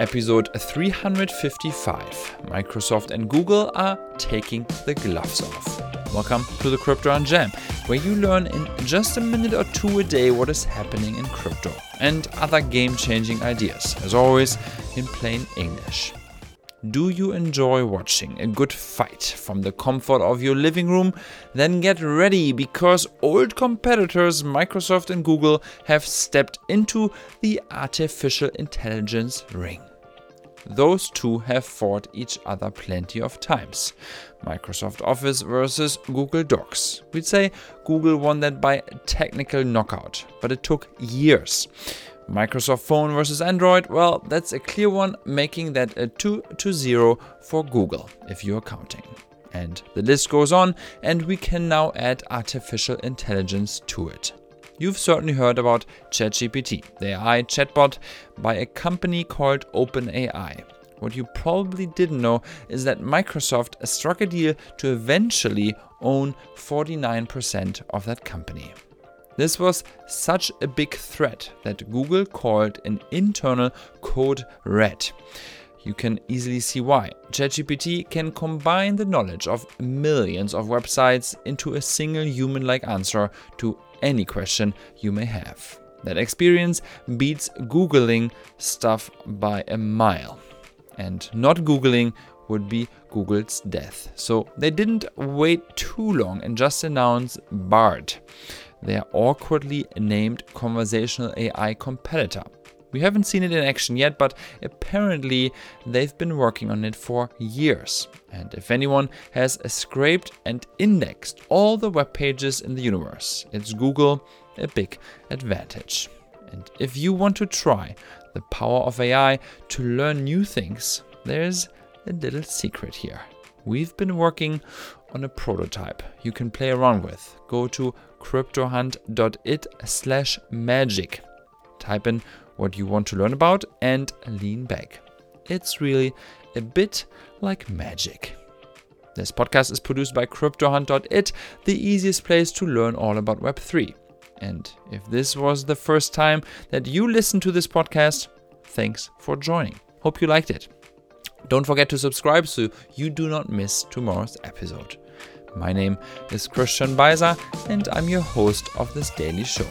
Episode 355 Microsoft and Google are taking the gloves off. Welcome to the Crypto Jam, where you learn in just a minute or two a day what is happening in crypto and other game changing ideas, as always in plain English. Do you enjoy watching a good fight from the comfort of your living room? Then get ready because old competitors Microsoft and Google have stepped into the artificial intelligence ring. Those two have fought each other plenty of times. Microsoft Office versus Google Docs. We'd say Google won that by technical knockout, but it took years. Microsoft Phone versus Android, well, that's a clear one, making that a 2 to 0 for Google, if you're counting. And the list goes on, and we can now add artificial intelligence to it. You've certainly heard about ChatGPT, the AI chatbot by a company called OpenAI. What you probably didn't know is that Microsoft struck a deal to eventually own 49% of that company. This was such a big threat that Google called an internal code red. You can easily see why. ChatGPT can combine the knowledge of millions of websites into a single human like answer to any question you may have. That experience beats Googling stuff by a mile. And not Googling would be Google's death. So they didn't wait too long and just announced Bard their awkwardly named conversational AI competitor. We haven't seen it in action yet, but apparently they've been working on it for years. And if anyone has scraped and indexed all the web pages in the universe, it's Google a big advantage. And if you want to try the power of AI to learn new things, there's a little secret here. We've been working on a prototype you can play around with. Go to cryptohunt.it slash magic. Type in what you want to learn about and lean back. It's really a bit like magic. This podcast is produced by cryptohunt.it, the easiest place to learn all about Web3. And if this was the first time that you listened to this podcast, thanks for joining. Hope you liked it. Don't forget to subscribe so you do not miss tomorrow's episode. My name is Christian Beiser, and I'm your host of this daily show.